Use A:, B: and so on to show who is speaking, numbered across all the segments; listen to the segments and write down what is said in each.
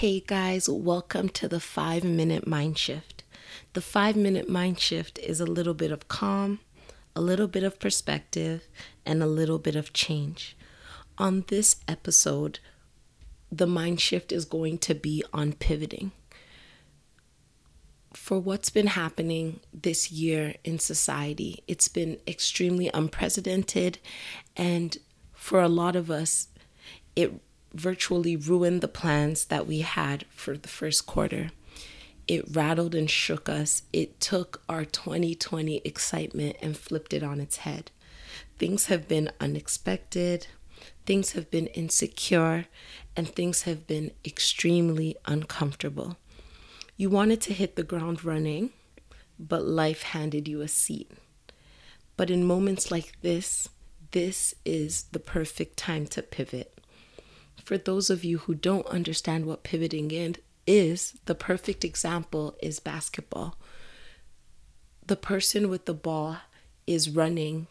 A: Hey guys, welcome to the five minute mind shift. The five minute mind shift is a little bit of calm, a little bit of perspective, and a little bit of change. On this episode, the mind shift is going to be on pivoting. For what's been happening this year in society, it's been extremely unprecedented, and for a lot of us, it virtually ruined the plans that we had for the first quarter. It rattled and shook us. It took our 2020 excitement and flipped it on its head. Things have been unexpected, things have been insecure, and things have been extremely uncomfortable. You wanted to hit the ground running, but life handed you a seat. But in moments like this, this is the perfect time to pivot for those of you who don't understand what pivoting in is, the perfect example is basketball. The person with the ball is running,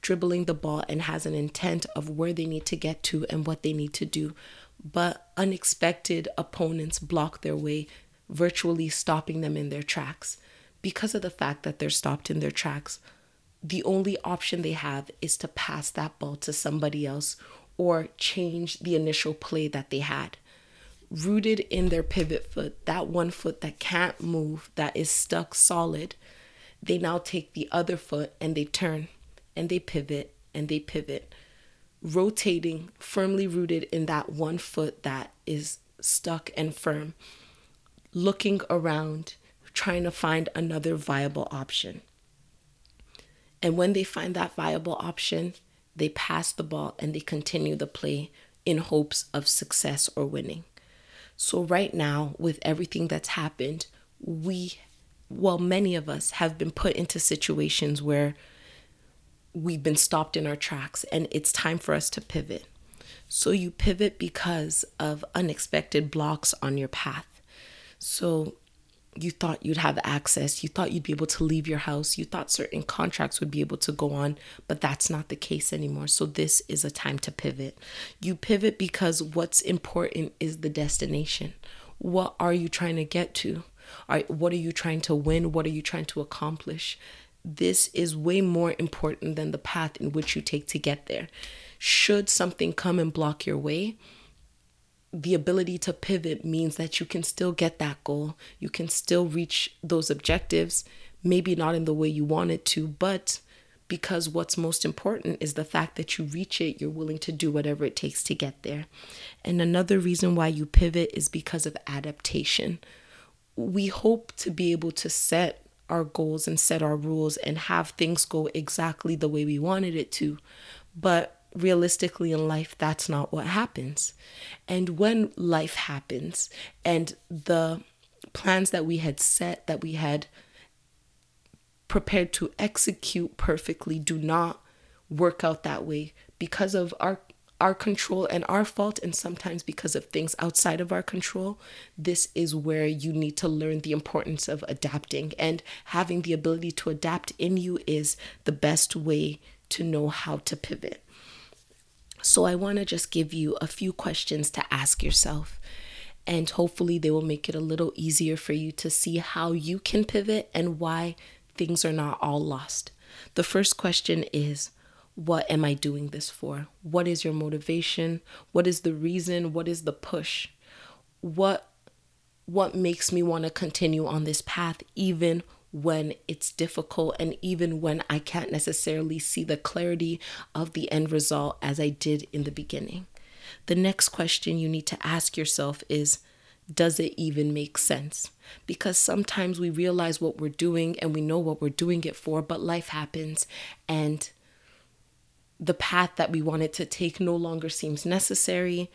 A: dribbling the ball, and has an intent of where they need to get to and what they need to do. But unexpected opponents block their way, virtually stopping them in their tracks. Because of the fact that they're stopped in their tracks, the only option they have is to pass that ball to somebody else or change the initial play that they had. Rooted in their pivot foot, that one foot that can't move, that is stuck solid, they now take the other foot and they turn and they pivot and they pivot, rotating, firmly rooted in that one foot that is stuck and firm, looking around, trying to find another viable option. And when they find that viable option, they pass the ball and they continue the play in hopes of success or winning. So, right now, with everything that's happened, we, well, many of us have been put into situations where we've been stopped in our tracks and it's time for us to pivot. So, you pivot because of unexpected blocks on your path. So, you thought you'd have access, you thought you'd be able to leave your house, you thought certain contracts would be able to go on, but that's not the case anymore. So, this is a time to pivot. You pivot because what's important is the destination. What are you trying to get to? What are you trying to win? What are you trying to accomplish? This is way more important than the path in which you take to get there. Should something come and block your way, the ability to pivot means that you can still get that goal. You can still reach those objectives, maybe not in the way you want it to, but because what's most important is the fact that you reach it, you're willing to do whatever it takes to get there. And another reason why you pivot is because of adaptation. We hope to be able to set our goals and set our rules and have things go exactly the way we wanted it to. But realistically in life, that's not what happens. And when life happens and the plans that we had set, that we had prepared to execute perfectly, do not work out that way because of our our control and our fault and sometimes because of things outside of our control this is where you need to learn the importance of adapting and having the ability to adapt in you is the best way to know how to pivot so I want to just give you a few questions to ask yourself. And hopefully, they will make it a little easier for you to see how you can pivot and why things are not all lost. The first question is What am I doing this for? What is your motivation? What is the reason? What is the push? What what makes me want to continue on this path even when it's difficult and even when I can't necessarily see the clarity of the end result as I did in the beginning. The next question you need to ask yourself is Does it even make sense? Because sometimes we realize what we're doing and we know what we're doing it for, but life happens and the path that we wanted to take no longer seems necessary,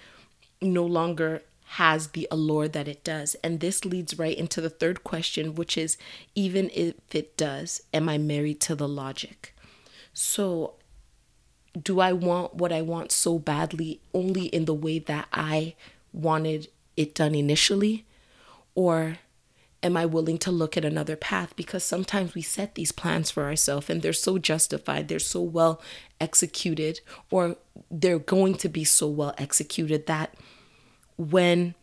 A: no longer has the allure that it does. And this leads right into the third question, which is even if it does, am I married to the logic? So, do I want what I want so badly only in the way that I wanted it done initially? Or am I willing to look at another path? Because sometimes we set these plans for ourselves and they're so justified, they're so well executed, or they're going to be so well executed that when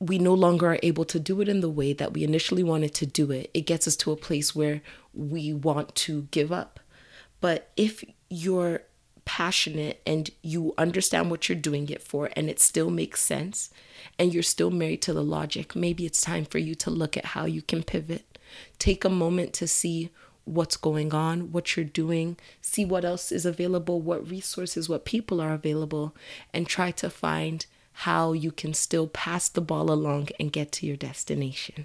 A: we no longer are able to do it in the way that we initially wanted to do it, it gets us to a place where we want to give up. But if you're passionate and you understand what you're doing it for and it still makes sense and you're still married to the logic, maybe it's time for you to look at how you can pivot. Take a moment to see what's going on, what you're doing, see what else is available, what resources, what people are available, and try to find how you can still pass the ball along and get to your destination.